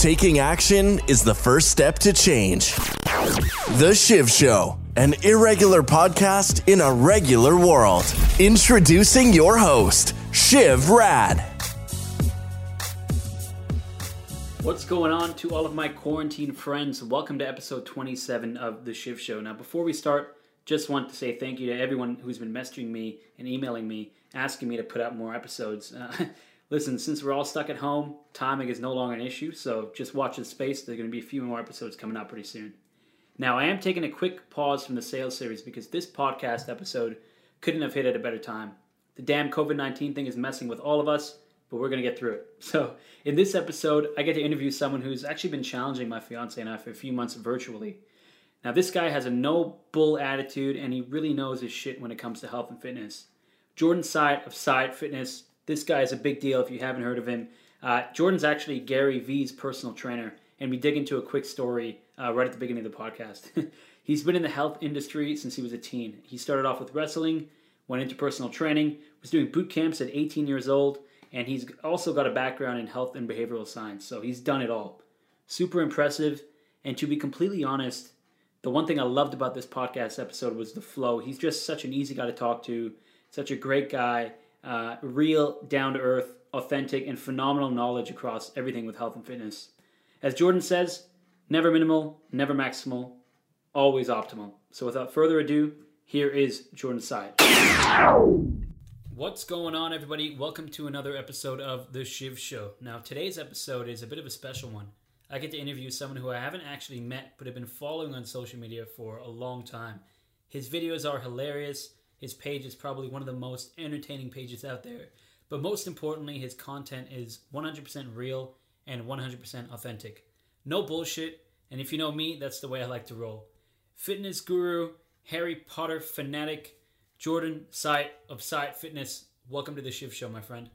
Taking action is the first step to change. The Shiv Show, an irregular podcast in a regular world. Introducing your host, Shiv Rad. What's going on to all of my quarantine friends? Welcome to episode 27 of The Shiv Show. Now, before we start, just want to say thank you to everyone who's been messaging me and emailing me, asking me to put out more episodes. Uh, listen, since we're all stuck at home, timing is no longer an issue, so just watch the space. There's going to be a few more episodes coming out pretty soon. Now, I am taking a quick pause from the sales series because this podcast episode couldn't have hit at a better time. The damn COVID 19 thing is messing with all of us, but we're going to get through it. So, in this episode, I get to interview someone who's actually been challenging my fiance and I for a few months virtually. Now, this guy has a no bull attitude and he really knows his shit when it comes to health and fitness. Jordan Syatt of Syatt Fitness this guy is a big deal if you haven't heard of him. Uh, Jordan's actually Gary Vee's personal trainer, and we dig into a quick story uh, right at the beginning of the podcast. He's been in the health industry since he was a teen. He started off with wrestling, went into personal training, was doing boot camps at 18 years old, and he's also got a background in health and behavioral science, so he's done it all. Super impressive, and to be completely honest, the one thing I loved about this podcast episode was the flow. He's just such an easy guy to talk to, such a great guy, uh, real, down to earth, authentic, and phenomenal knowledge across everything with health and fitness. As Jordan says, never minimal, never maximal, always optimal. So without further ado, here is Jordan Syatt. What's going on, everybody? Welcome to another episode of The Shiv Show. Now, today's episode is a bit of a special one. I get to interview someone who I haven't actually met, but have been following on social media for a long time. His videos are hilarious his page is probably one of the most entertaining pages out there. But most importantly, his content is 100% real and 100% authentic. No bullshit, and if you know me, that's the way I like to roll. Fitness guru, Harry Potter fanatic, Jordan Syatt of Syatt Fitness. Welcome to the Shiv Show, my friend.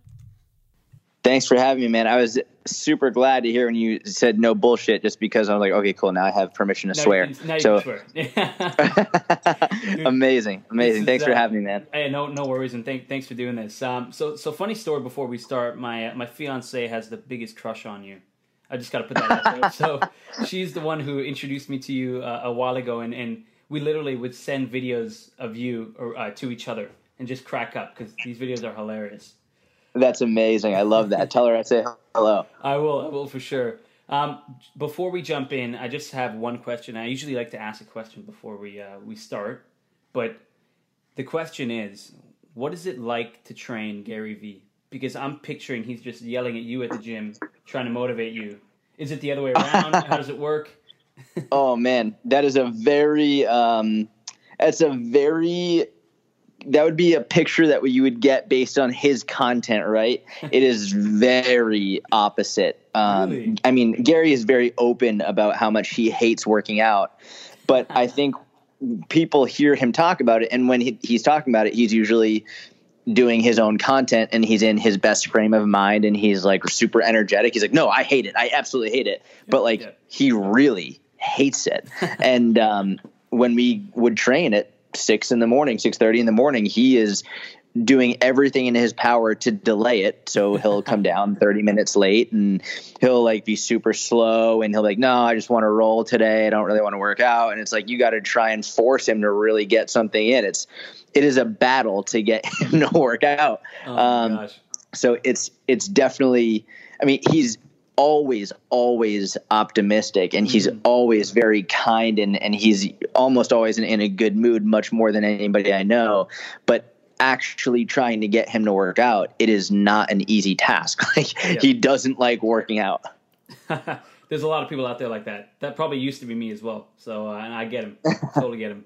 Thanks for having me, man. I was super glad to hear when you said no bullshit, just because I was like, okay, cool. Now I have permission to now swear. now so swear. amazing, amazing. Thanks is, for uh, having me, man. Hey, no, no worries, and thank, thanks for doing this. Um, so, so funny story. Before we start, my uh, my fiance has the biggest crush on you. I just got to put that out there. So, she's the one who introduced me to you uh, a while ago, and and we literally would send videos of you or uh, to each other and just crack up because these videos are hilarious. That's amazing. I love that. Tell her I say hello. I will. I will for sure. Um, before we jump in, I just have one question. I usually like to ask a question before we uh, we start, but the question is, what is it like to train Gary Vee? Because I'm picturing he's just yelling at you at the gym, trying to motivate you. Is it the other way around? How does it work? oh man, that is a very um, that's a very that would be a picture that you would get based on his content, right? it is very opposite. Um, really? I mean, Gary is very open about how much he hates working out, but I think people hear him talk about it, and when he, he's talking about it, he's usually doing his own content and he's in his best frame of mind and he's like super energetic. He's like, no, I hate it. I absolutely hate it. But like, yeah. he really hates it. and um, when we would train it, six in the morning, six thirty in the morning, he is doing everything in his power to delay it. So he'll come down 30 minutes late and he'll like be super slow and he'll be like, no, I just want to roll today. I don't really want to work out. And it's like, you got to try and force him to really get something in. It's, it is a battle to get him to work out. Oh um, so it's, it's definitely, I mean, he's, always always optimistic and he's mm-hmm. always very kind and and he's almost always in, in, a good mood much more than anybody I know. But actually trying to get him to work out it is not an easy task. Like yep. he doesn't like working out. There's a lot of people out there like that. That probably used to be me as well. So uh, and I get him. Totally get him.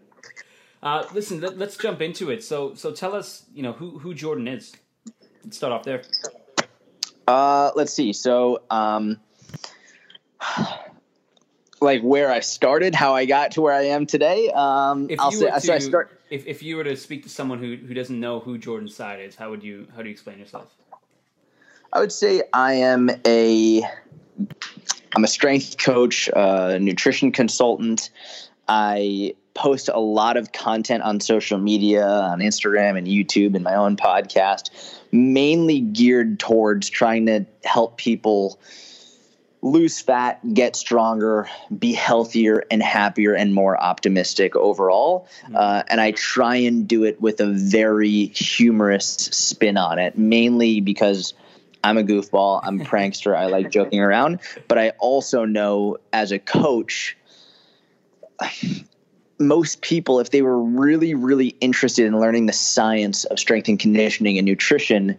Uh, listen let, us jump into it. So so tell us you know who who Jordan is. Let's start off there uh, let's see. So, um, like where I started, how I got to where I am today. Um, if I'll say, to, so I start. If, if you were to speak to someone who, who doesn't know who Jordan Syatt is, how would you how do you explain yourself? I would say I am a I'm a strength coach, a nutrition consultant. I post a lot of content on social media, on Instagram and YouTube, and my own podcast, mainly geared towards trying to help people lose fat, get stronger, be healthier and happier and more optimistic overall. Mm-hmm. Uh, and I try and do it with a very humorous spin on it, mainly because I'm a goofball, I'm a prankster, I like joking around. But I also know as a coach, most people, if they were really, really interested in learning the science of strength and conditioning and nutrition,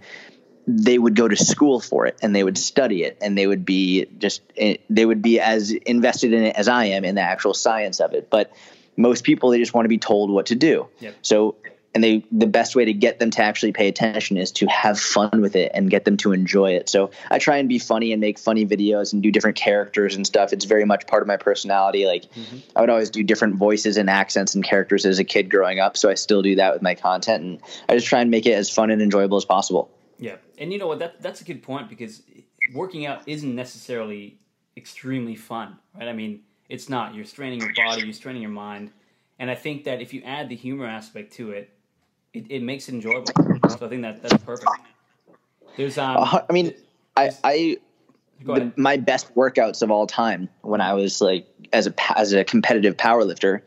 they would go to school for it and they would study it and they would be just eh, they would be as invested in it as I am in the actual science of it. But most people they just want to be told what to do. Yep. So and they the best way to get them to actually pay attention is to have fun with it and get them to enjoy it. So I try and be funny and make funny videos and do different characters and stuff. It's very much part of my personality. Like mm-hmm. I would always do different voices and accents and characters as a kid growing up. So I still do that with my content and I just try and make it as fun and enjoyable as possible. Yeah, and you know what? That that's a good point because working out isn't necessarily extremely fun, right? I mean, it's not. You're straining your body, you're straining your mind, and I think that if you add the humor aspect to it, it, it makes it enjoyable. So I think that that's perfect. There's um. Uh, I mean, I I. The, my best workouts of all time when I was like as a as a competitive powerlifter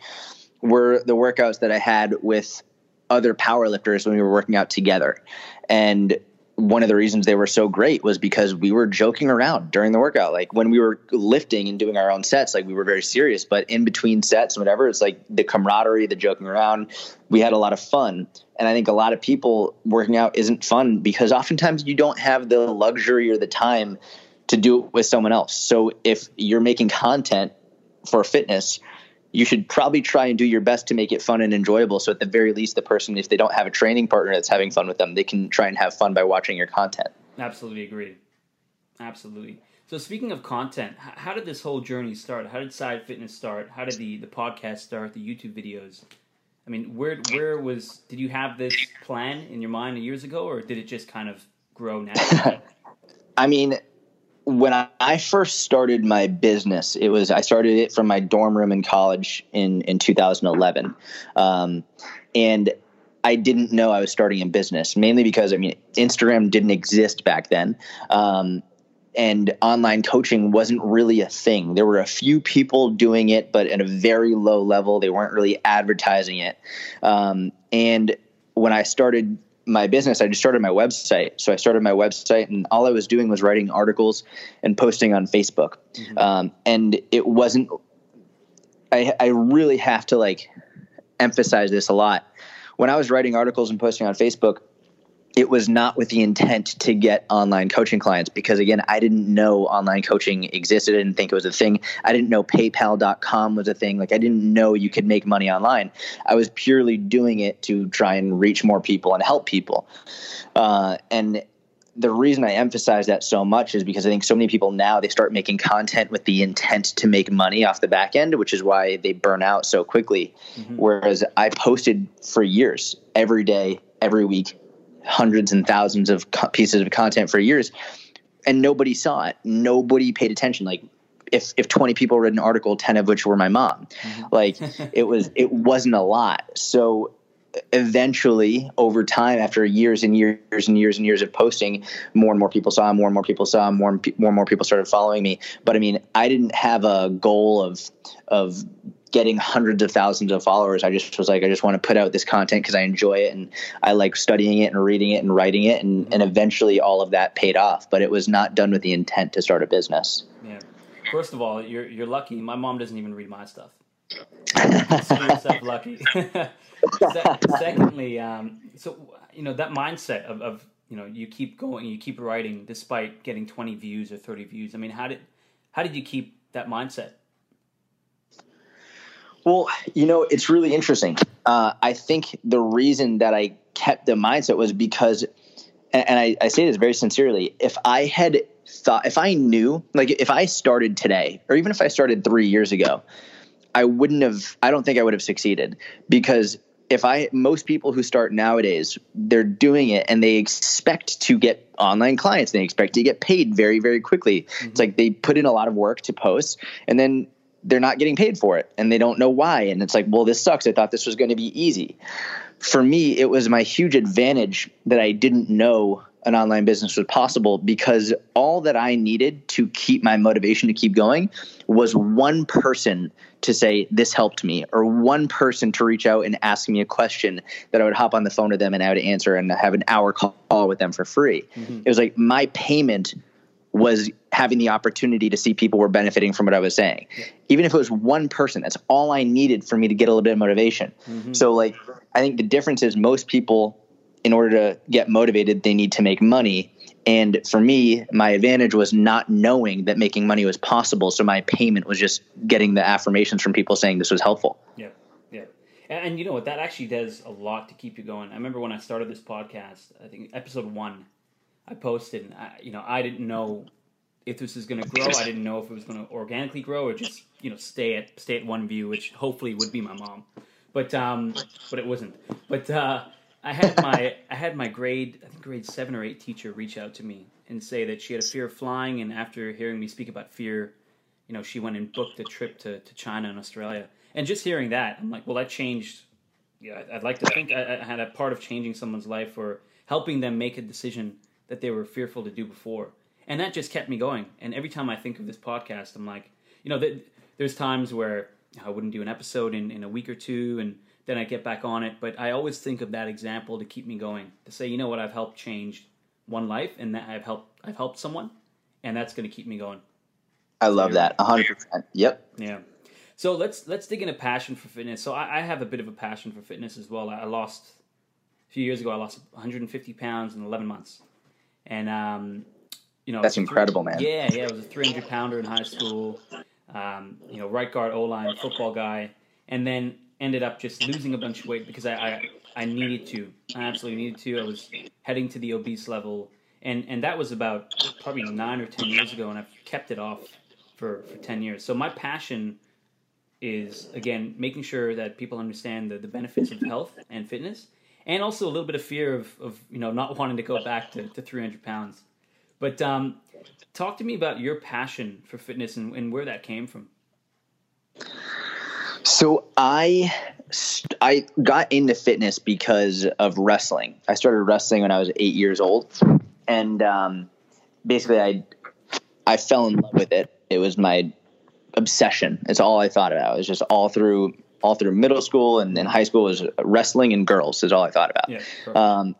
were the workouts that I had with other powerlifters when we were working out together. And one of the reasons they were so great was because we were joking around during the workout. Like when we were lifting and doing our own sets, like we were very serious. But in between sets and whatever, it's like the camaraderie, the joking around. We had a lot of fun. And I think a lot of people working out isn't fun because oftentimes you don't have the luxury or the time to do it with someone else. So if you're making content for fitness, you should probably try and do your best to make it fun and enjoyable. So at the very least, the person, if they don't have a training partner that's having fun with them, they can try and have fun by watching your content. Absolutely agree. Absolutely. So speaking of content, how did this whole journey start? How did Syatt Fitness start? How did the, the podcast start? The YouTube videos? I mean, where where was did you have this plan in your mind years ago, or did it just kind of grow naturally? I mean, when I first started my business, it was I started it from my dorm room in college in in 2011, um, and I didn't know I was starting a business mainly because I mean Instagram didn't exist back then. Um, and online coaching wasn't really a thing. There were a few people doing it, but at a very low level. They weren't really advertising it. Um, and when I started my business, I just started my website. So I started my website, and all I was doing was writing articles and posting on Facebook. Mm-hmm. Um, and it wasn't. I I really have to like emphasize this a lot. When I was writing articles and posting on Facebook, it was not with the intent to get online coaching clients because again i didn't know online coaching existed. I didn't think it was a thing. I didn't know paypal.com was a thing. Like i didn't know you could make money online. I was purely doing it to try and reach more people and help people. Uh, and the reason I emphasize that so much is because I think so many people now they start making content with the intent to make money off the back end, which is why they burn out so quickly. Mm-hmm. Whereas I posted for years, every day, every week, hundreds and thousands of co- pieces of content for years and nobody saw it. Nobody paid attention. Like if if 20 people read an article 10 of which were my mom. Mm-hmm. like it was it wasn't a lot. So eventually over time after years and years and years and years of posting more and more people saw more and more people saw more and more and more people started following me. But i mean i didn't have a goal of of getting hundreds of thousands of followers. I just was like, I just want to put out this content because I enjoy it and I like studying it and reading it and writing it. And, and eventually all of that paid off, but it was not done with the intent to start a business. Yeah. First of all, you're, you're lucky. My mom doesn't even read my stuff. Consider yourself lucky. Secondly, um, so, you know, that mindset of, of, you know, you keep going, you keep writing despite getting 20 views or 30 views. I mean, how did, how did you keep that mindset? Well, you know, it's really interesting. Uh, I think the reason that I kept the mindset was because, and, and I, I say this very sincerely, if I had thought, if I knew, like if I started today, or even if I started three years ago, I wouldn't have, I don't think I would have succeeded because if I, most people who start nowadays, they're doing it and they expect to get online clients. They expect to get paid very, very quickly. Mm-hmm. It's like they put in a lot of work to post and then they're not getting paid for it and they don't know why. And it's like, well, this sucks. I thought this was going to be easy. For me, it was my huge advantage that I didn't know an online business was possible because all that I needed to keep my motivation to keep going was one person to say this helped me or one person to reach out and ask me a question that I would hop on the phone to them and I would answer and have an hour call with them for free. Mm-hmm. It was like my payment was having the opportunity to see people were benefiting from what I was saying. Yeah. Even if it was one person, that's all I needed for me to get a little bit of motivation. Mm-hmm. So like I think the difference is most people in order to get motivated, they need to make money. And for me, my advantage was not knowing that making money was possible. So my payment was just getting the affirmations from people saying this was helpful. Yeah. Yeah. And, and you know what? That actually does a lot to keep you going. I remember when I started this podcast, I think episode one, I posted, and I, you know, I didn't know if this was going to grow. I didn't know if it was going to organically grow or just, you know, stay at, stay at one view, which hopefully would be my mom. But, um, but it wasn't. But, uh, I had my I had my grade I think grade seven or eight teacher reach out to me and say that she had a fear of flying, and after hearing me speak about fear, you know, she went and booked a trip to, to China and Australia. And just hearing that, I'm like, well, that changed. Yeah, I'd like to think I, I had a part of changing someone's life or helping them make a decision that they were fearful to do before, and that just kept me going. And every time I think of this podcast, I'm like, you know, there's times where I wouldn't do an episode in, in a week or two, and then I get back on it. But I always think of that example to keep me going. To say, you know what, I've helped change one life, and that I've helped I've helped someone, and that's going to keep me going. I love that, hundred percent. Yep. Yeah. So let's let's dig into passion for fitness. So I, I, have a bit of a passion for fitness as well. I, lost a few years ago. I lost 150 pounds in 11 months, and um, you know that's incredible, man. Yeah, yeah. I was a 300 pounder in high school. Um, you know, right guard, O line, football guy, and then ended up just losing a bunch of weight because I, I, I needed to. I absolutely needed to. I was heading to the obese level, and and that was about probably nine or ten years ago, and I've kept it off for for ten years. So my passion is again making sure that people understand the, the benefits of health and fitness, and also a little bit of fear of, of you know not wanting to go back to, to 300 pounds. But um, talk to me about your passion for fitness and, and where that came from. So I I got into fitness because of wrestling. I started wrestling when I was eight years old, and um, basically I I fell in love with it. It was my obsession. It's all I thought about. It was just all through all through middle school and then high school was wrestling and girls is all I thought about. Yeah, um,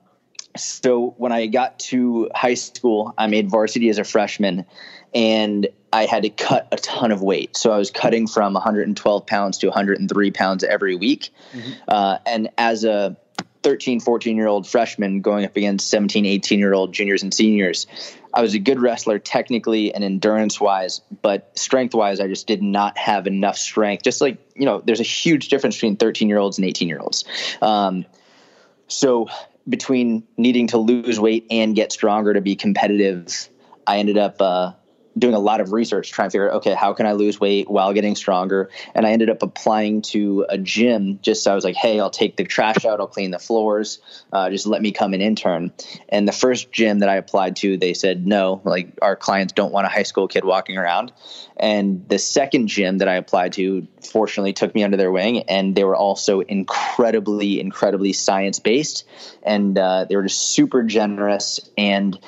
so when I got to high school, I made varsity as a freshman, and I had to cut a ton of weight. So I was cutting from 112 pounds to 103 pounds every week. Mm-hmm. Uh, and as a 13, 14 year old freshman going up against 17, 18 year old juniors and seniors, I was a good wrestler technically and endurance wise, but strength wise, I just did not have enough strength. Just like, you know, there's a huge difference between 13 year olds and 18 year olds. Um, so between needing to lose weight and get stronger to be competitive, I ended up uh, doing a lot of research trying to figure out okay how can i lose weight while getting stronger? And i ended up applying to a gym just so i was like hey i'll take the trash out i'll clean the floors uh, just let me come and intern. And the first gym that i applied to they said no like our clients don't want a high school kid walking around. And the second gym that i applied to fortunately took me under their wing and they were also incredibly incredibly science based and uh, they were just super generous and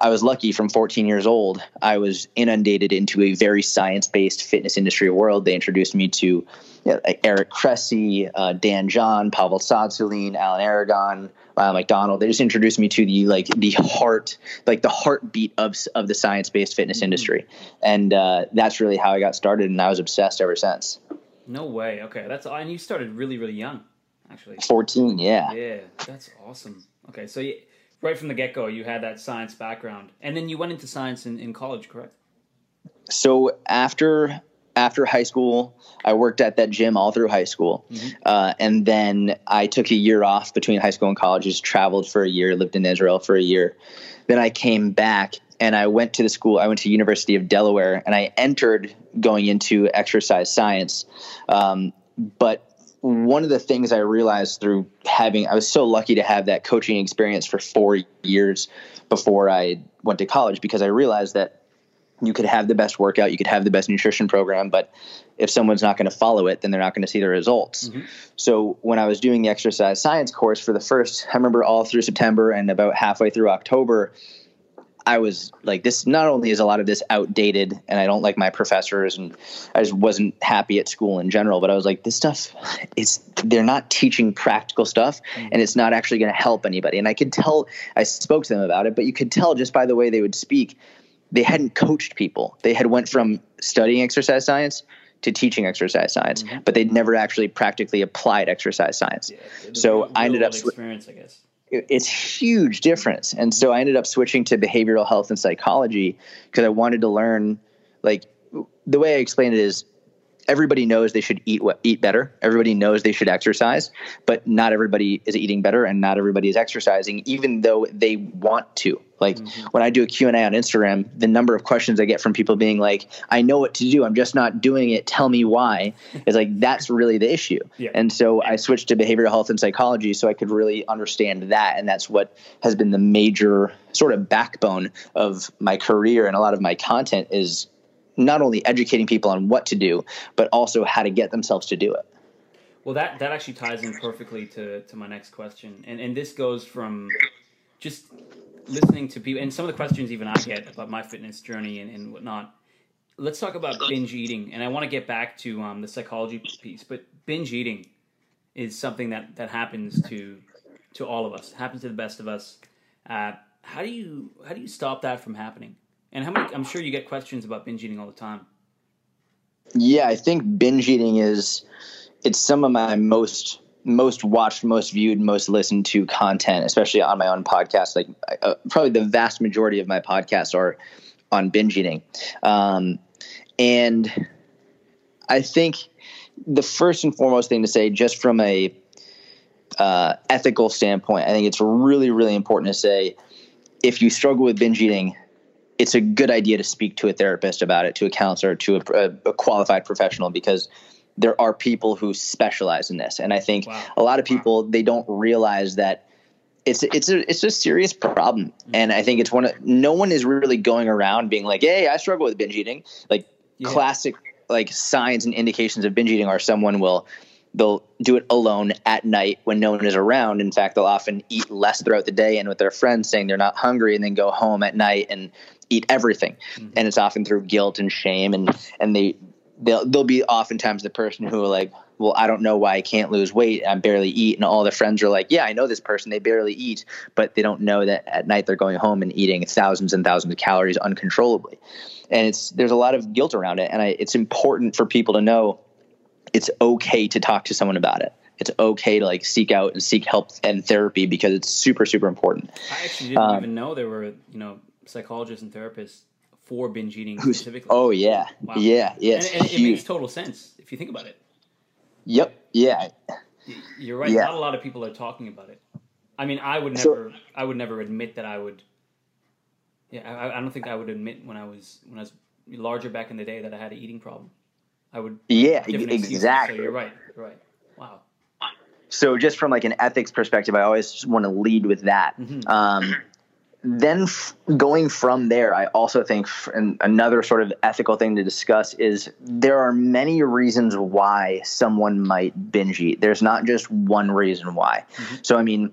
I was lucky from 14 years old. I was inundated into a very science based fitness industry world. They introduced me to you know, Eric Cressey, uh, Dan John, Pavel Tsatsouline, Alan Aragon, Lyle McDonald. They just introduced me to the like the heart, like the heartbeat of of the science based fitness mm-hmm. industry, and uh, that's really how I got started. And I was obsessed ever since. No way. Okay, that's and you started really really young, actually. 14. Yeah. Yeah, that's awesome. Okay, so. You, right from the get go, you had that science background, and then you went into science in, in college, correct? So after after high school, I worked at that gym all through high school, mm-hmm. uh, and then I took a year off between high school and college. Just traveled for a year, lived in Israel for a year. Then I came back and I went to the school. I went to University of Delaware, and I entered going into exercise science. Um, but one of the things I realized through having, I was so lucky to have that coaching experience for four years before I went to college because I realized that you could have the best workout, you could have the best nutrition program, but if someone's not going to follow it, then they're not going to see the results. Mm-hmm. So when I was doing the exercise science course for the first, I remember all through September and about halfway through October, I was like, this not only is a lot of this outdated, and I don't like my professors, and I just wasn't happy at school in general. But I was like, this stuff, it's they're not teaching practical stuff, mm-hmm. and it's not actually going to help anybody. And I could tell, I spoke to them about it, but you could tell just by the way they would speak they hadn't coached people. They had went from studying exercise science to teaching exercise science, mm-hmm. but they'd never actually practically applied exercise science. Yeah, so I ended up experience, I guess. It's huge difference, and so I ended up switching to behavioral health and psychology because I wanted to learn. Like the way I explain it is, everybody knows they should eat eat better. Everybody knows they should exercise, but not everybody is eating better and not everybody is exercising even though they want to. Like mm-hmm. when I do a Q&A on Instagram, the number of questions I get from people being like, "I know what to do, I'm just not doing it. Tell me why." is like that's really the issue. Yeah. And so I switched to behavioral health and psychology so I could really understand that and that's what has been the major sort of backbone of my career and a lot of my content is not only educating people on what to do, but also how to get themselves to do it. Well, that, that actually ties in perfectly to, to my next question. And, and this goes from just listening to people, and some of the questions even I get about my fitness journey and, and whatnot. Let's talk about binge eating. And I want to get back to um, the psychology piece, but binge eating is something that, that happens to to all of us, happens to the best of us. Uh, how do you how do you stop that from happening? And how many? I'm sure you get questions about binge eating all the time. Yeah, I think binge eating is it's some of my most most watched, most viewed, most listened to content, especially on my own podcast. Like uh, probably the vast majority of my podcasts are on binge eating, um, and I think the first and foremost thing to say, just from a uh, ethical standpoint, I think it's really, really important to say if you struggle with binge eating, it's a good idea to speak to a therapist about it, to a counselor, to a, a, qualified professional, because there are people who specialize in this. And I think wow. a lot of people they don't realize that it's it's a it's a serious problem. Mm-hmm. And I think it's one of no one is really going around being like, "Hey, I struggle with binge eating." Like yeah. classic like signs and indications of binge eating are someone will they'll do it alone at night when no one is around. In fact, they'll often eat less throughout the day and with their friends saying they're not hungry and then go home at night and eat everything. Mm-hmm. And it's often through guilt and shame and and they they'll they'll be oftentimes the person who are like, well, I don't know why I can't lose weight. I barely eat, and all the friends are like, yeah, I know this person. They barely eat, but they don't know that at night they're going home and eating thousands and thousands of calories uncontrollably. And it's there's a lot of guilt around it, and I, it's important for people to know it's okay to talk to someone about it. It's okay to like seek out and seek help and therapy because it's super super important. I actually didn't um, even know there were you know psychologists and therapists for binge eating Who's, specifically. Oh yeah, wow. yeah, yes. And, and it makes total sense if you think about it. Yep. Yeah. You're right. Yeah. Not a lot of people are talking about it. I mean, I would never. So, I would never admit that I would. Yeah, I, I don't think I would admit when I was when I was larger back in the day that I had an eating problem. I would. Yeah, exactly. So you're right. You're right. Wow. So just from like an ethics perspective, I always want to lead with that. Mm-hmm. Um, then f- going from there, I also think f- another sort of ethical thing to discuss is there are many reasons why someone might binge eat. There's not just one reason why. Mm-hmm. So, I mean,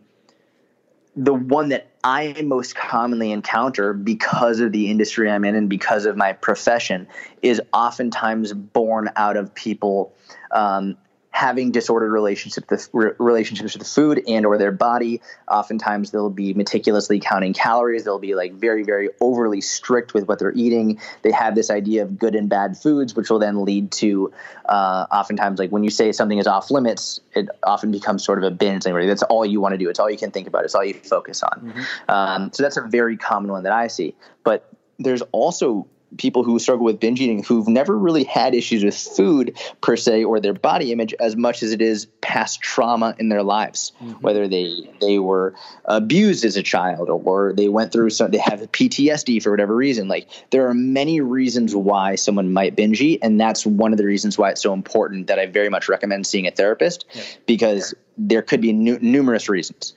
the one that I most commonly encounter because of the industry I'm in and because of my profession is oftentimes born out of people um, having disordered relationships with relationships with food and or their body oftentimes they'll be meticulously counting calories. They'll be like very very overly strict with what they're eating. They have this idea of good and bad foods which will then lead to uh, oftentimes like when you say something is off limits it often becomes sort of a binge thing that's all you want to do. It's all you can think about. It's all you focus on. Mm-hmm. um, so that's a very common one that i see. But there's also people who struggle with binge eating who've never really had issues with food per se or their body image as much as it is past trauma in their lives mm-hmm. whether they they were abused as a child or they went through some they have PTSD for whatever reason like there are many reasons why someone might binge eat and that's one of the reasons why it's so important that I very much recommend seeing a therapist yeah. because there could be nu- numerous reasons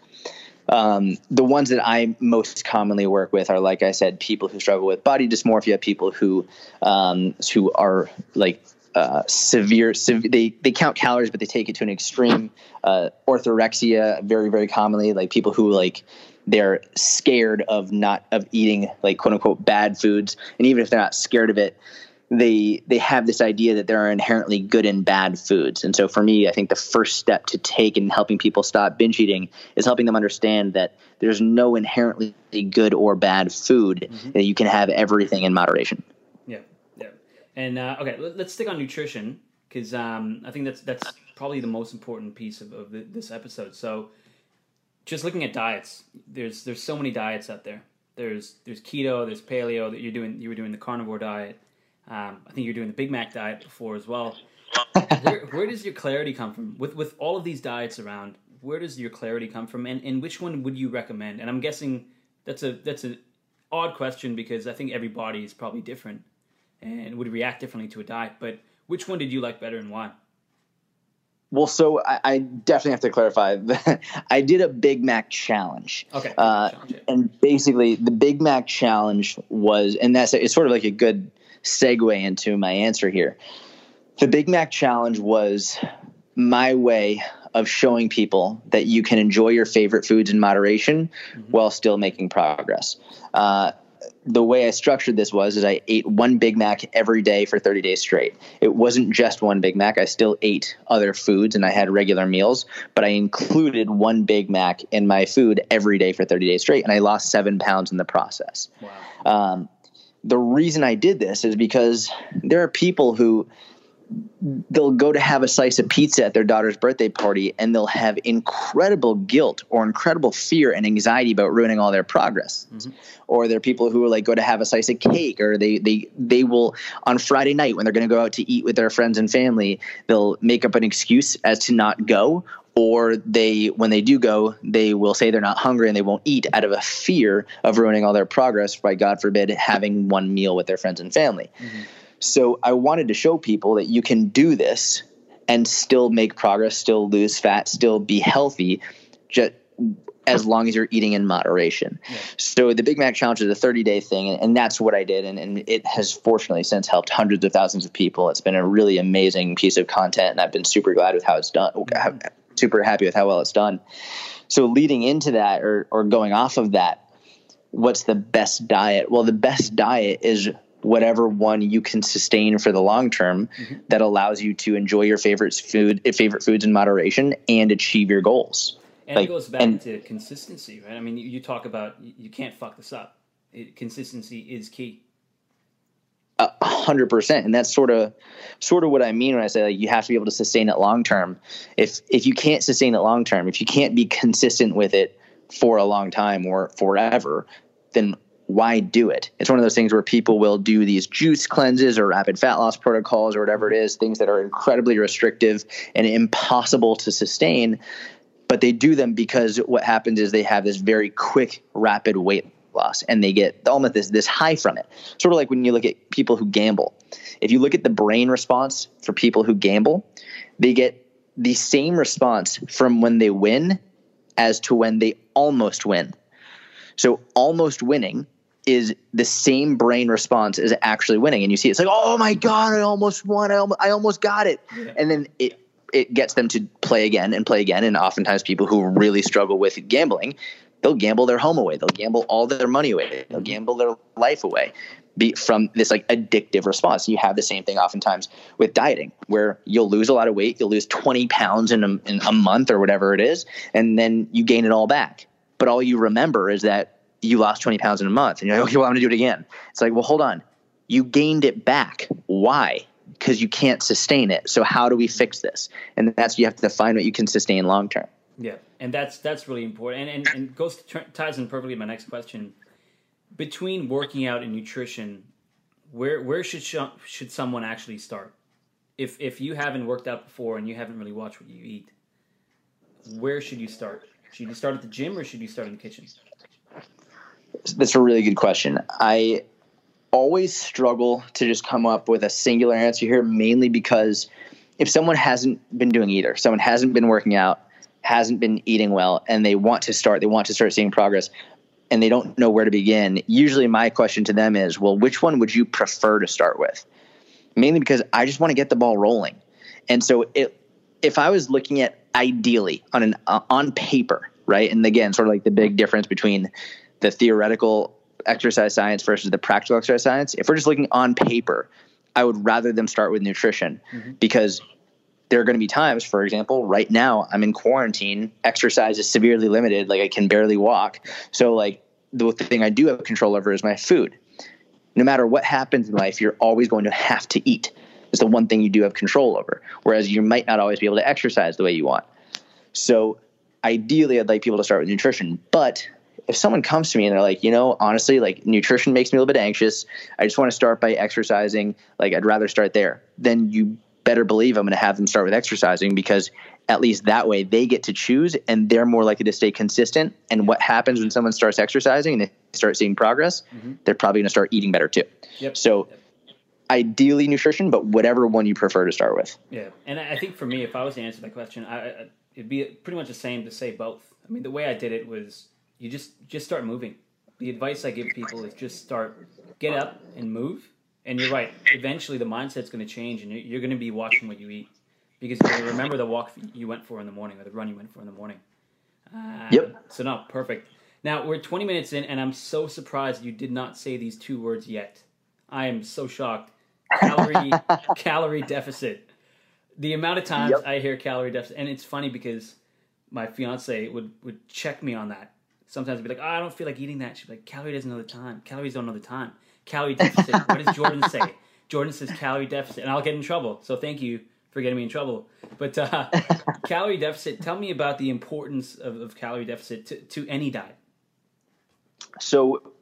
um, the ones that I most commonly work with are, like I said, people who struggle with body dysmorphia, people who um, who are like uh, severe, sev- they they count calories, but they take it to an extreme. Uh, orthorexia, very very commonly, like people who like they're scared of not of eating like quote unquote bad foods, and even if they're not scared of it, they they have this idea that there are inherently good and bad foods. And so for me, I think the first step to take in helping people stop binge eating is helping them understand that there's no inherently good or bad food mm-hmm. that you can have everything in moderation. Yeah, yeah. And uh, okay, let's stick on nutrition because um, I think that's that's probably the most important piece of, of this episode. So just looking at diets, there's there's so many diets out there. There's there's keto, there's paleo that you're doing. You were doing the carnivore diet. Um, I think you're doing the Big Mac diet before as well. where, where, does your clarity come from with with all of these diets around? Where does your clarity come from, and, and which one would you recommend? And I'm guessing that's a that's an odd question because I think every body is probably different and would react differently to a diet. But which one did you like better and why? Well, so I, I, definitely have to clarify. I did a Big Mac challenge. Okay. Uh, and basically, the Big Mac challenge was, and that's it's sort of like a good segue into my answer here. The Big Mac challenge was my way of showing people that you can enjoy your favorite foods in moderation mm-hmm. while still making progress. Uh, the way I structured this was is I ate one Big Mac every day for 30 days straight. It wasn't just one Big Mac. I still ate other foods and I had regular meals, but I included one Big Mac in my food every day for 30 days straight, and I lost seven pounds in the process. Wow. Um, the reason I did this is because there are people who they'll go to have a slice of pizza at their daughter's birthday party and they'll have incredible guilt or incredible fear and anxiety about ruining all their progress mm-hmm. or there are people who will like go to have a slice of cake or they they they will on friday night when they're going to go out to eat with their friends and family they'll make up an excuse as to not go or they when they do go they will say they're not hungry and they won't eat out of a fear of ruining all their progress by god forbid having one meal with their friends and family mm-hmm so I wanted to show people that you can do this and still make progress, still lose fat, still be healthy, just as long as you're eating in moderation. Yeah. So the Big Mac Challenge is a 30 day thing, and, and that's what I did. And, and, it has fortunately since helped hundreds of thousands of people. It's been a really amazing piece of content, and I've been super glad with how it's done, mm-hmm. Super happy with how well it's done. So leading into that or, or going off of that, what's the best diet? Well, the best diet is whatever one you can sustain for the long term mm-hmm. that allows you to enjoy your favorite food favorite foods in moderation and achieve your goals and like, it goes back and, to consistency right i mean you, you talk about you can't fuck this up it, consistency is key a hundred percent and that's sort of sort of what i mean when i say like you have to be able to sustain it long term if if you can't sustain it long term if you can't be consistent with it for a long time or forever then why do it? It's one of those things where people will do these juice cleanses or rapid fat loss protocols or whatever it is, things that are incredibly restrictive and impossible to sustain. But they do them because what happens is they have this very quick, rapid weight loss and they get almost this, this high from it. Sort of like when you look at people who gamble. If you look at the brain response for people who gamble, they get the same response from when they win as to when they almost win. So almost winning is the same brain response as actually winning. And you see, it's like, oh my god, I almost won. I almost, I almost got it. Yeah. And then it it gets them to play again and play again. And oftentimes, people who really struggle with gambling, they'll gamble their home away. They'll gamble all their money away. They'll mm-hmm. gamble their life away be from this like addictive response. You have the same thing oftentimes with dieting, where you'll lose a lot of weight, you'll lose 20 pounds in a, in a month or whatever it is, and then you gain it all back. But all you remember is that you lost 20 pounds in a month and you're like, okay, well, I'm going to do it again. It's like, well, hold on. You gained it back. Why? Because you can't sustain it. So how do we fix this? And that's, you have to define what you can sustain long term. Yeah. And that's, that's really important. And, and, and goes to, ties in perfectly my next question. Between working out and nutrition, where, where should, should someone actually start? If, if you haven't worked out before and you haven't really watched what you eat, where should you start? Should you start at the gym or should you start in the kitchen? That's a really good question. I always struggle to just come up with a singular answer here, mainly because if someone hasn't been doing either, someone hasn't been working out, hasn't been eating well and they want to start, they want to start seeing progress and they don't know where to begin, usually my question to them is, well, which one would you prefer to start with? Mainly because I just want to get the ball rolling. And so it, if I was looking at ideally on an uh, on paper, right? And again, sort of like the big difference between the theoretical exercise science versus the practical exercise science. If we're just looking on paper, I would rather them start with nutrition mm-hmm. because there are going to be times, for example, right now I'm in quarantine, exercise is severely limited, like I can barely walk. So like the thing I do have control over is my food. No matter what happens in life, you're always going to have to eat. It's the one thing you do have control over. Whereas you might not always be able to exercise the way you want. So ideally I'd like people to start with nutrition. But if someone comes to me and they're like, you know, honestly, like nutrition makes me a little bit anxious. I just want to start by exercising. Like I'd rather start there. Then you better believe I'm going to have them start with exercising because at least that way they get to choose and they're more likely to stay consistent. And what happens when someone starts exercising and they start seeing progress, mm-hmm. they're probably going to start eating better too. Yep. So yep. ideally nutrition, but whatever one you prefer to start with. Yeah. And I think for me, if I was to answer that question, I, it'd be pretty much the same to say both. I mean, the way I did it was you just, just start moving. The advice I give people is just start, get up and move and you're right. Eventually, the mindset's going to change, and you're going to be watching what you eat because you're going to remember the walk you went for in the morning or the run you went for in the morning. Uh, yep. So no, perfect. Now we're 20 minutes in, and I'm so surprised you did not say these two words yet. I am so shocked. Calorie calorie deficit. The amount of times yep. I hear calorie deficit, and it's funny because my fiance would would check me on that. Sometimes I'd be like, oh, I don't feel like eating that. She'd be like, calorie doesn't know the time. Calories don't know the time calorie deficit. what does Jordan say? Jordan says calorie deficit, and I'll get in trouble. So thank you for getting me in trouble. But uh, calorie deficit. Tell me about the importance of, of calorie deficit to, to any diet. So,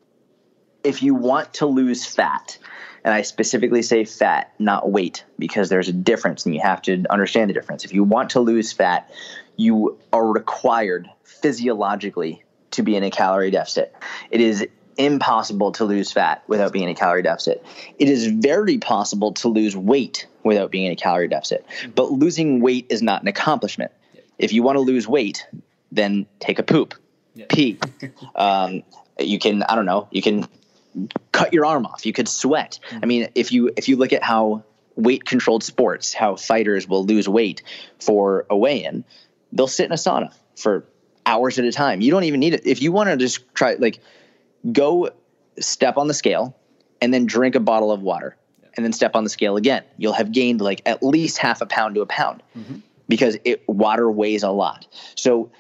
if you want to lose fat, and I specifically say fat, not weight, because there's a difference, and you have to understand the difference. If you want to lose fat, you are required physiologically to be in a calorie deficit. It is impossible to lose fat without being in a calorie deficit. It is very possible to lose weight without being in a calorie deficit. But losing weight is not an accomplishment. If you want to lose weight, then take a poop, pee. Um, you can, I don't know, you can cut your arm off. You could sweat. I mean, if you if you look at how weight controlled sports, how fighters will lose weight for a weigh in, they'll sit in a sauna for hours at a time. You don't even need it. If you want to just try like go step on the scale and then drink a bottle of water and then step on the scale again. You'll have gained like at least half a pound to a pound mm-hmm. because it water weighs a lot. So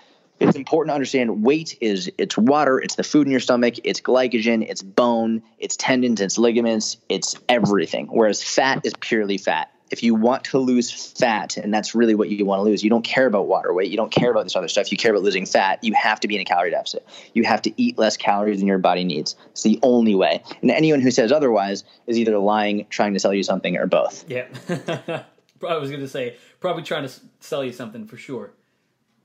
it's important to understand weight is it's water, it's the food in your stomach, it's glycogen, it's bone, it's tendons, it's ligaments, it's everything. Whereas fat is purely fat if you want to lose fat, and that's really what you want to lose, you don't care about water weight, you don't care about this other stuff, you care about losing fat, you have to be in a calorie deficit. You have to eat less calories than your body needs. It's the only way. And anyone who says otherwise is either lying, trying to sell you something, or both. Yeah. I was going to say, probably trying to sell you something for sure.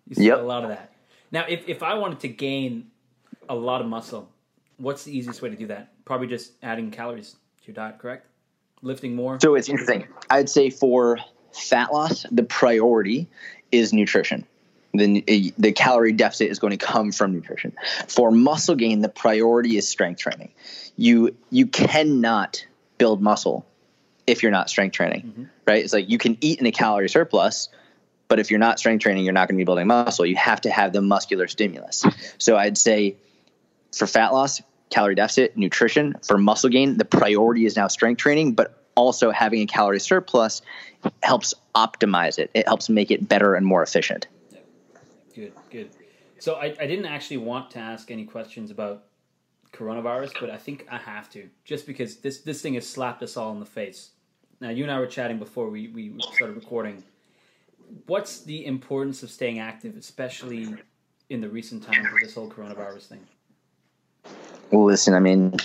You see yep. a lot of that. Now, if, if I wanted to gain a lot of muscle, what's the easiest way to do that? Probably just adding calories to your diet, correct? Lifting more? So it's interesting. I'd say for fat loss, the priority is nutrition. The, the calorie deficit is going to come from nutrition. For muscle gain, the priority is strength training. You you cannot build muscle if you're not strength training, mm-hmm. right? It's like you can eat in a calorie surplus, but if you're not strength training, you're not going to be building muscle. You have to have the muscular stimulus. So I'd say for fat loss, calorie deficit, nutrition. For muscle gain, the priority is now strength training, but also having a calorie surplus helps optimize it. It helps make it better and more efficient. Good, good. So I, I didn't actually want to ask any questions about coronavirus, but I think I have to, just because this this thing has slapped us all in the face. Now you and I were chatting before we, we started recording. What's the importance of staying active, especially in the recent times with this whole coronavirus thing? Well, listen, I mean,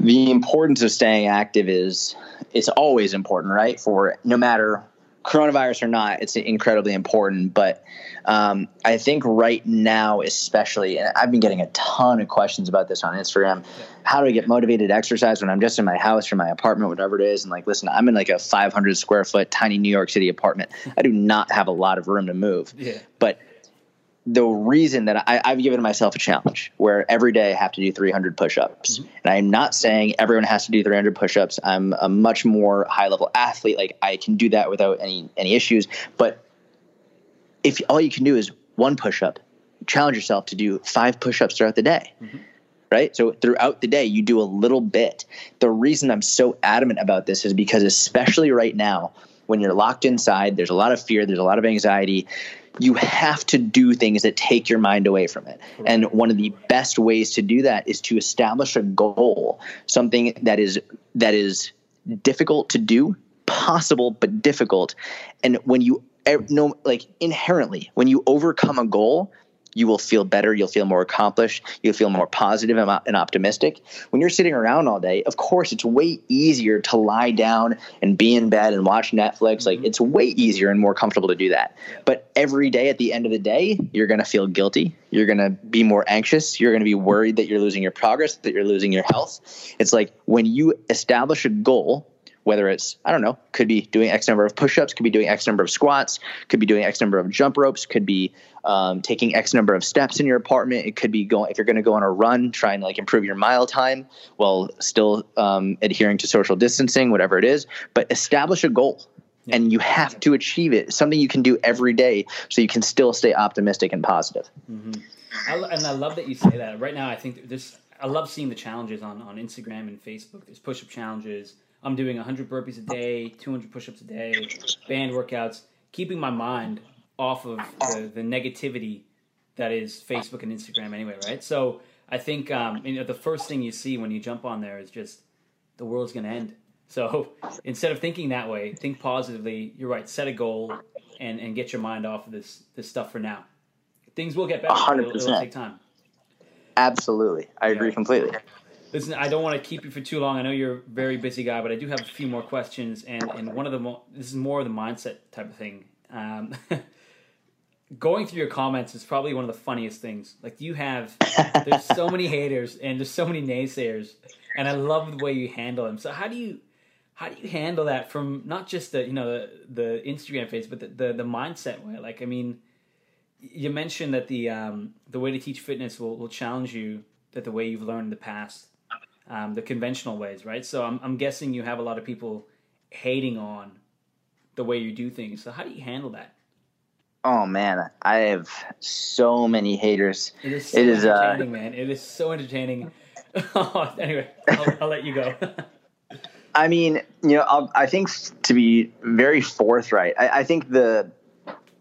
the importance of staying active is it's always important, right? For no matter coronavirus or not, it's incredibly important. But um, I think right now, especially, and I've been getting a ton of questions about this on Instagram. How do I get motivated to exercise when I'm just in my house or my apartment, whatever it is? And like, listen, I'm in like a 500 square foot tiny New York City apartment. I do not have a lot of room to move. Yeah. But the reason that I, I've given myself a challenge where every day I have to do 300 push-ups, mm-hmm. and I'm not saying everyone has to do 300 push-ups. I'm a much more high-level athlete; like I can do that without any any issues. But if all you can do is one push-up, challenge yourself to do five push-ups throughout the day. Mm-hmm. Right. So throughout the day, you do a little bit. The reason I'm so adamant about this is because, especially right now, when you're locked inside, there's a lot of fear, there's a lot of anxiety you have to do things that take your mind away from it. And one of the best ways to do that is to establish a goal, something that is that is difficult to do, possible but difficult. And when you no like inherently, when you overcome a goal, you will feel better. You'll feel more accomplished. You'll feel more positive and optimistic. When you're sitting around all day, of course, it's way easier to lie down and be in bed and watch Netflix. Like, mm-hmm. it's way easier and more comfortable to do that. But every day at the end of the day, you're going to feel guilty. You're going to be more anxious. You're going to be worried that you're losing your progress, that you're losing your health. It's like when you establish a goal, whether it's I don't know, could be doing X number of push-ups, could be doing X number of squats, could be doing X number of jump ropes, could be um, taking X number of steps in your apartment. It could be going if you're going to go on a run, trying to like improve your mile time while still um, adhering to social distancing, whatever it is. But establish a goal. And you have to achieve it. Something you can do every day, so you can still stay optimistic and positive. Mm-hmm. I, and I love that you say that. Right now, I think this. I love seeing the challenges on on Instagram and Facebook. There's push-up challenges I'm doing 100 burpees a day, 200 push-ups a day, band workouts, keeping my mind off of the, the negativity that is Facebook and Instagram anyway, right? So I think um, you know, the first thing you see when you jump on there is just the world's going to end. So instead of thinking that way, think positively. You're right. Set a goal and, and get your mind off of this this stuff for now. Things will get better. 100%. It'll, it'll take time. Absolutely, I agree yeah. completely. Listen, I don't want to keep you for too long. I know you're a very busy guy, but I do have a few more questions, and, and one of the mo- this is more of the mindset type of thing. Um, going through your comments is probably one of the funniest things. Like you have, there's so many haters and there's so many naysayers, and I love the way you handle them. So how do you, how do you handle that from not just the you know the, the Instagram phase, but the, the, the mindset way? Like I mean, you mentioned that the um, the way to teach fitness will will challenge you that the way you've learned in the past um, the conventional ways, right? So I'm, I'm guessing you have a lot of people hating on the way you do things. So how do you handle that? Oh man, I have so many haters. It is so it is, uh, entertaining, uh, man. It is so entertaining. anyway, I'll, I'll, let you go. I mean, you know, I'll, i think to be very forthright, I, I think the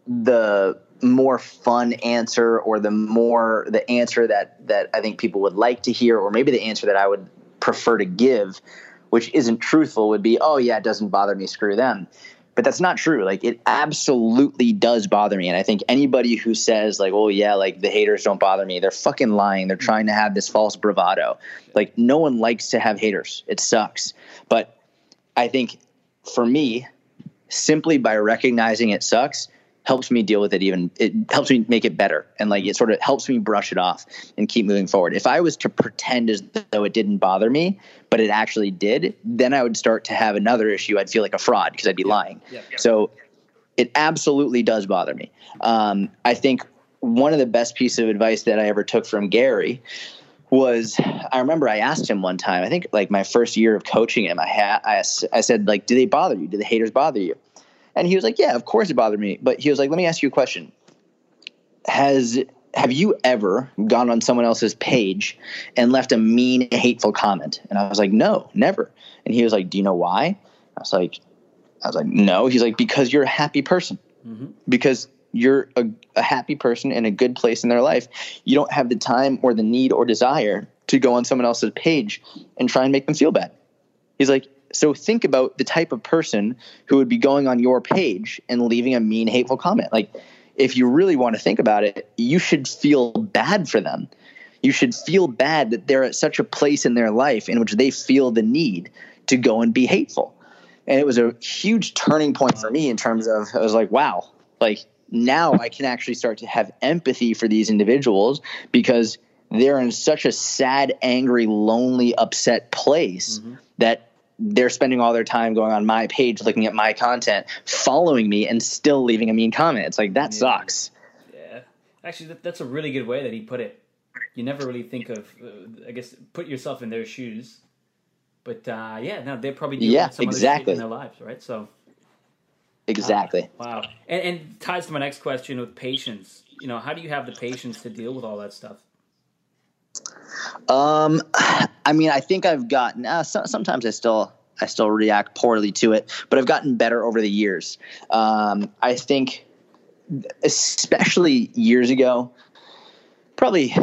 the more fun answer or the more the answer that that I think people would like to hear or maybe the answer that I would prefer to give which isn't truthful would be oh yeah it doesn't bother me screw them. But that's not true. Like it absolutely does bother me. And i think anybody who says like oh yeah like the haters don't bother me they're fucking lying. They're trying to have this false bravado. Like no one likes to have haters. It sucks. But i think for me simply by recognizing it sucks helps me deal with it even it helps me make it better and like it sort of helps me brush it off and keep moving forward if i was to pretend as though it didn't bother me but it actually did then i would start to have another issue i'd feel like a fraud because i'd be yeah. lying yeah. so it absolutely does bother me um, i think one of the best pieces of advice that i ever took from gary was I remember I asked him one time, I think like my first year of coaching him, I had I, I said like, do they bother you? Do the haters bother you? And he was like, yeah, of course it bothered me. But he was like, let me ask you a question. Has have you ever gone on someone else's page and left a mean, hateful comment? And I was like, no, never. And he was like, do you know why? I was like, I was like, no. He's like, because you're a happy person. Mm-hmm. Because you're a, a happy person in a good place in their life. You don't have the time or the need or desire to go on someone else's page and try and make them feel bad. He's like, so think about the type of person who would be going on your page and leaving a mean, hateful comment. Like, if you really want to think about it, you should feel bad for them. You should feel bad that they're at such a place in their life in which they feel the need to go and be hateful. And it was a huge turning point for me in terms of, I was like, wow, like now I can actually start to have empathy for these individuals because they're in such a sad, angry, lonely, upset place mm-hmm. that they're spending all their time going on my page, looking at my content, following me, and still leaving a mean comment. It's like that yeah. sucks. Yeah, Actually, that, that's a really good way that he put it. You never really think of, uh, I guess, put yourself in their shoes. But uh, yeah, no, they're probably doing Yeah, some exactly. in their lives, right? So Exactly. wow, and, and ties to my next question with patience. You know, how do you have the patience to deal with all that stuff? Um, I mean, I think I've gotten. Uh, so, sometimes I still I still react poorly to it, but I've gotten better over the years. Um, I think, especially years ago, probably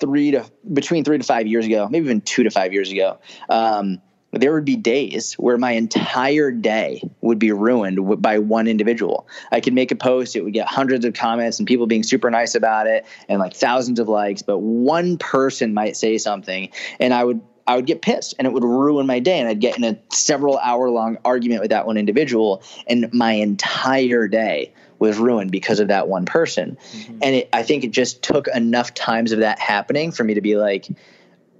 three to between three to five years ago, maybe even two to five years ago. Um, there would be days where my entire day would be ruined w- by one individual. I could make a post, it would get hundreds of comments and people being super nice about it and like thousands of likes, but one person might say something and I would I would get pissed and it would ruin my day and I'd get in a several hour long argument with that one individual and my entire day was ruined because of that one person. Mm-hmm. And it, I think it just took enough times of that happening for me to be like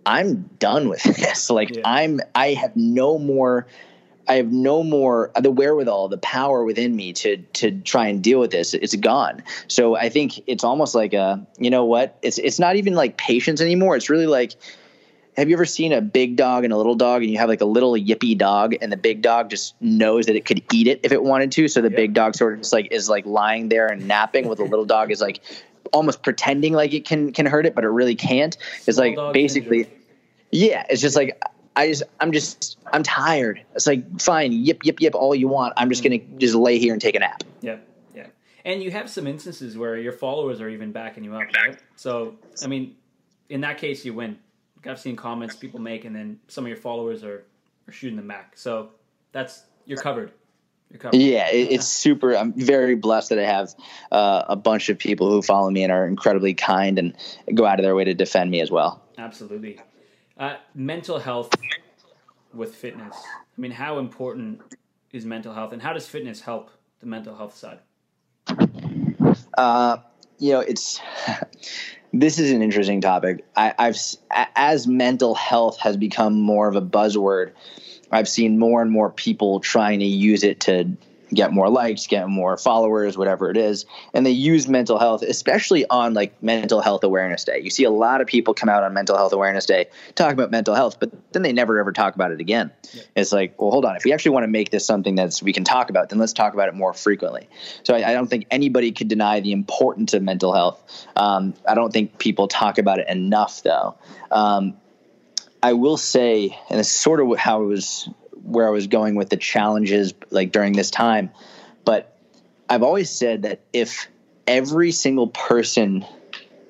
I'm done with this. Like Yeah. I'm I have no more I have no more uh, the wherewithal, the power within me to to try and deal with this. It's gone. So I think it's almost like a you know what? It's it's not even like patience anymore. It's really like have you ever seen a big dog and a little dog and you have like a little yippy dog and the big dog just knows that it could eat it if it wanted to so the Yeah. big dog sort of just like is like lying there and napping while the little dog is like almost pretending like it can can hurt it but it really can't it's Small like basically syndrome. Yeah, it's just like I just I'm just I'm tired. It's like fine, yip yip yip all you want. I'm just gonna just lay here and take a nap. Yeah, yeah. And you have some instances where your followers are even backing you up, right? So, I mean, in that case, you win. I've seen comments people make, and then some of your followers are, are shooting them back. So that's you're covered. You're covered. Yeah, it, it's super. I'm very blessed that I have uh, a bunch of people who follow me and are incredibly kind and go out of their way to defend me as well. Absolutely. Uh, mental health with fitness. I mean, how important is mental health, and how does fitness help the mental health side? Uh, you know, it's this is an interesting topic. I, I've as mental health has become more of a buzzword. I've seen more and more people trying to use it to get more likes, get more followers, whatever it is. And they use mental health, especially on like mental health awareness day. You see a lot of people come out on mental health awareness day, talk about mental health, but then they never ever talk about it again. It's like, well, hold on. If we actually want to make this something that's we can talk about, then let's talk about it more frequently. So I, I don't think anybody could deny the importance of mental health. Um, I don't think people talk about it enough, though. Um, I will say, and it's sort of how it was where I was going with the challenges like during this time, but I've always said that if every single person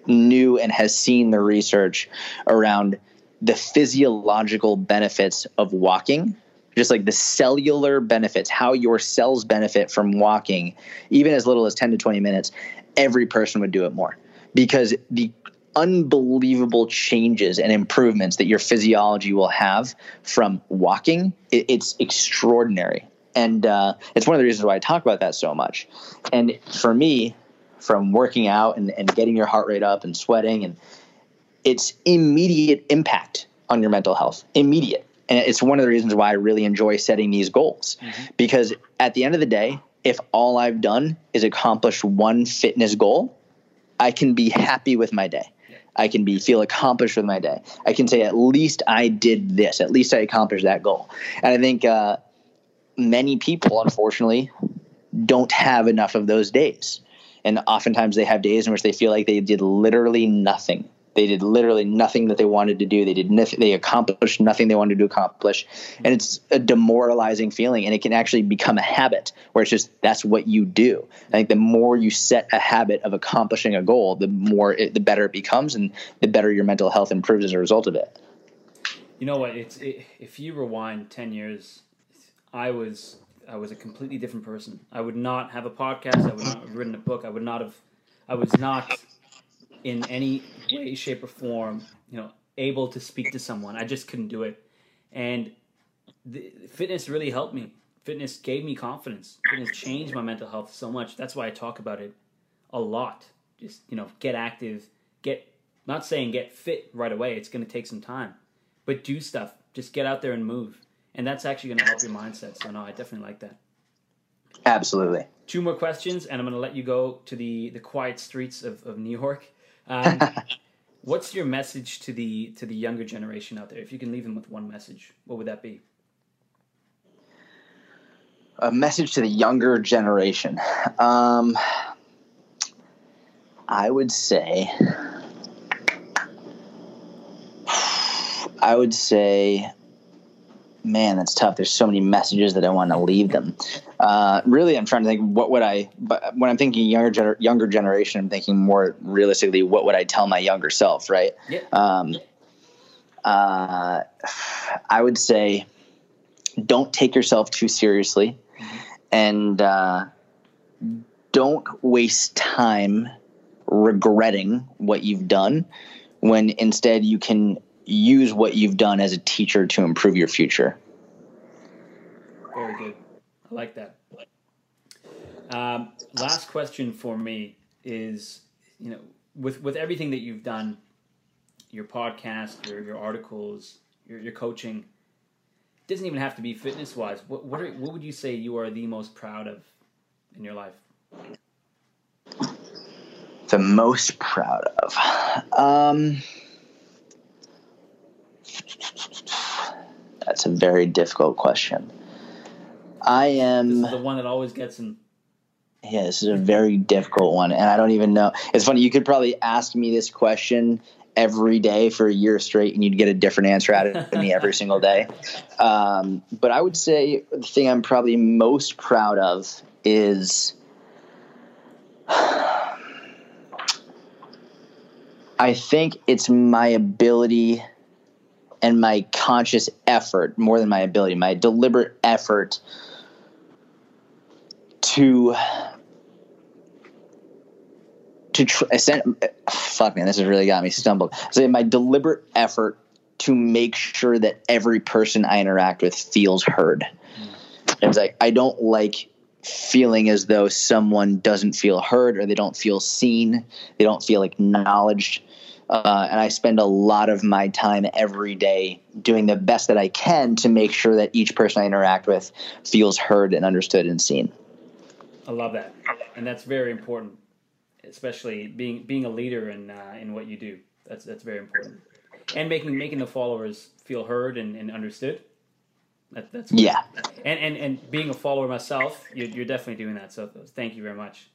knew and has seen the research around the physiological benefits of walking, just like the cellular benefits, how your cells benefit from walking, even as little as 10 to 20 minutes, every person would do it more. Because the unbelievable changes and improvements that your physiology will have from walking, it, it's extraordinary. And uh, it's one of the reasons why I talk about that so much. And for me, from working out and, and getting your heart rate up and sweating, and it's immediate impact on your mental health. Immediate. And it's one of the reasons why I really enjoy setting these goals. Because at the end of the day, if all I've done is accomplish one fitness goal, I can be happy with my day. I can be feel accomplished with my day. I can say at least I did this. At least I accomplished that goal. And I think uh, many people, unfortunately, don't have enough of those days. And oftentimes they have days in which they feel like they did literally nothing. They did literally nothing that they wanted to do. They did nothing. They accomplished nothing they wanted to accomplish, and it's a demoralizing feeling. And it can actually become a habit where it's just that's what you do. I think the more you set a habit of accomplishing a goal, the more it, the better it becomes, and the better your mental health improves as a result of it. You know what? It's it, if you rewind ten years, I was I was a completely different person. I would not have a podcast. I would not have written a book. I would not have. I was not in any way, shape, or form, you know, able to speak to someone. I just couldn't do it, and the, fitness really helped me. Fitness gave me confidence. Fitness changed my mental health so much. That's why I talk about it a lot. Just you know, get active. Get not saying get fit right away. It's going to take some time, but do stuff. Just get out there and move, and that's actually going to help your mindset. So no, I definitely like that. Absolutely. Two more questions, and I'm going to let you go to the the quiet streets of, of New York. Um, what's your message to the to the younger generation out there? If you can leave them with one message, what would that be? A message to the younger generation. Um, I would say. I would say man, that's tough. There's so many messages that I want to leave them. Uh, really, I'm trying to think what would I. But when I'm thinking younger gener- younger generation, I'm thinking more realistically, what would I tell my younger self? Right. Yeah. Um, uh, I would say, don't take yourself too seriously, mm-hmm. and uh, don't waste time regretting what you've done. When instead you can use what you've done as a teacher to improve your future. Very good. I like that. Um, last question for me is, you know, with with everything that you've done, your podcast, your your articles, your your coaching, it doesn't even have to be fitness wise. What what are, what would you say you are the most proud of in your life? The most proud of. Um, That's a very difficult question. I am the one that always gets in. Yeah, this is a very difficult one, and I don't even know. It's funny. You could probably ask me this question every day for a year straight, and you'd get a different answer out of me every single day. Um, but I would say the thing I'm probably most proud of is. I think it's my ability and my conscious effort more than my ability, my deliberate effort to to tr- fuck man, this has really got me stumbled. So my deliberate effort to make sure that every person I interact with feels heard. Mm. It's like I don't like feeling as though someone doesn't feel heard or they don't feel seen, they don't feel acknowledged. Uh, and I spend a lot of my time every day doing the best that I can to make sure that each person I interact with feels heard and understood and seen. I love that, and that's very important, especially being being a leader in uh, in what you do. That's that's very important, and making making the followers feel heard and, and understood. That, that's yeah, and, and and being a follower myself, you're, you're definitely doing that. So thank you very much.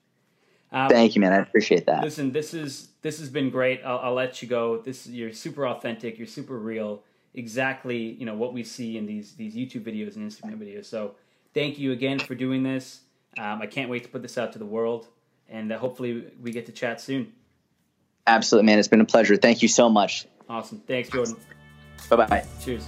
Um, Thank you, man. I appreciate that. Listen, this is this has been great. I'll, I'll let you go. This you're super authentic. You're super real. Exactly, you know what we see in these these YouTube videos and Instagram videos. So thank you again for doing this. Um, I can't wait to put this out to the world, and uh, hopefully we get to chat soon. Absolutely, man. It's been a pleasure. Thank you so much. Awesome. Thanks, Jordan. Bye bye. Cheers.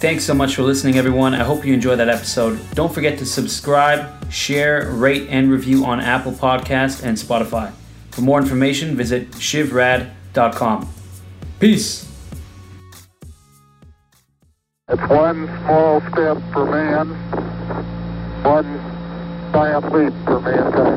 Thanks so much for listening, everyone. I hope you enjoyed that episode. Don't forget to subscribe, share, rate, and review on Apple Podcast and Spotify. For more information, visit shivrad.com. Peace. It's one small step for man, one giant leap for mankind.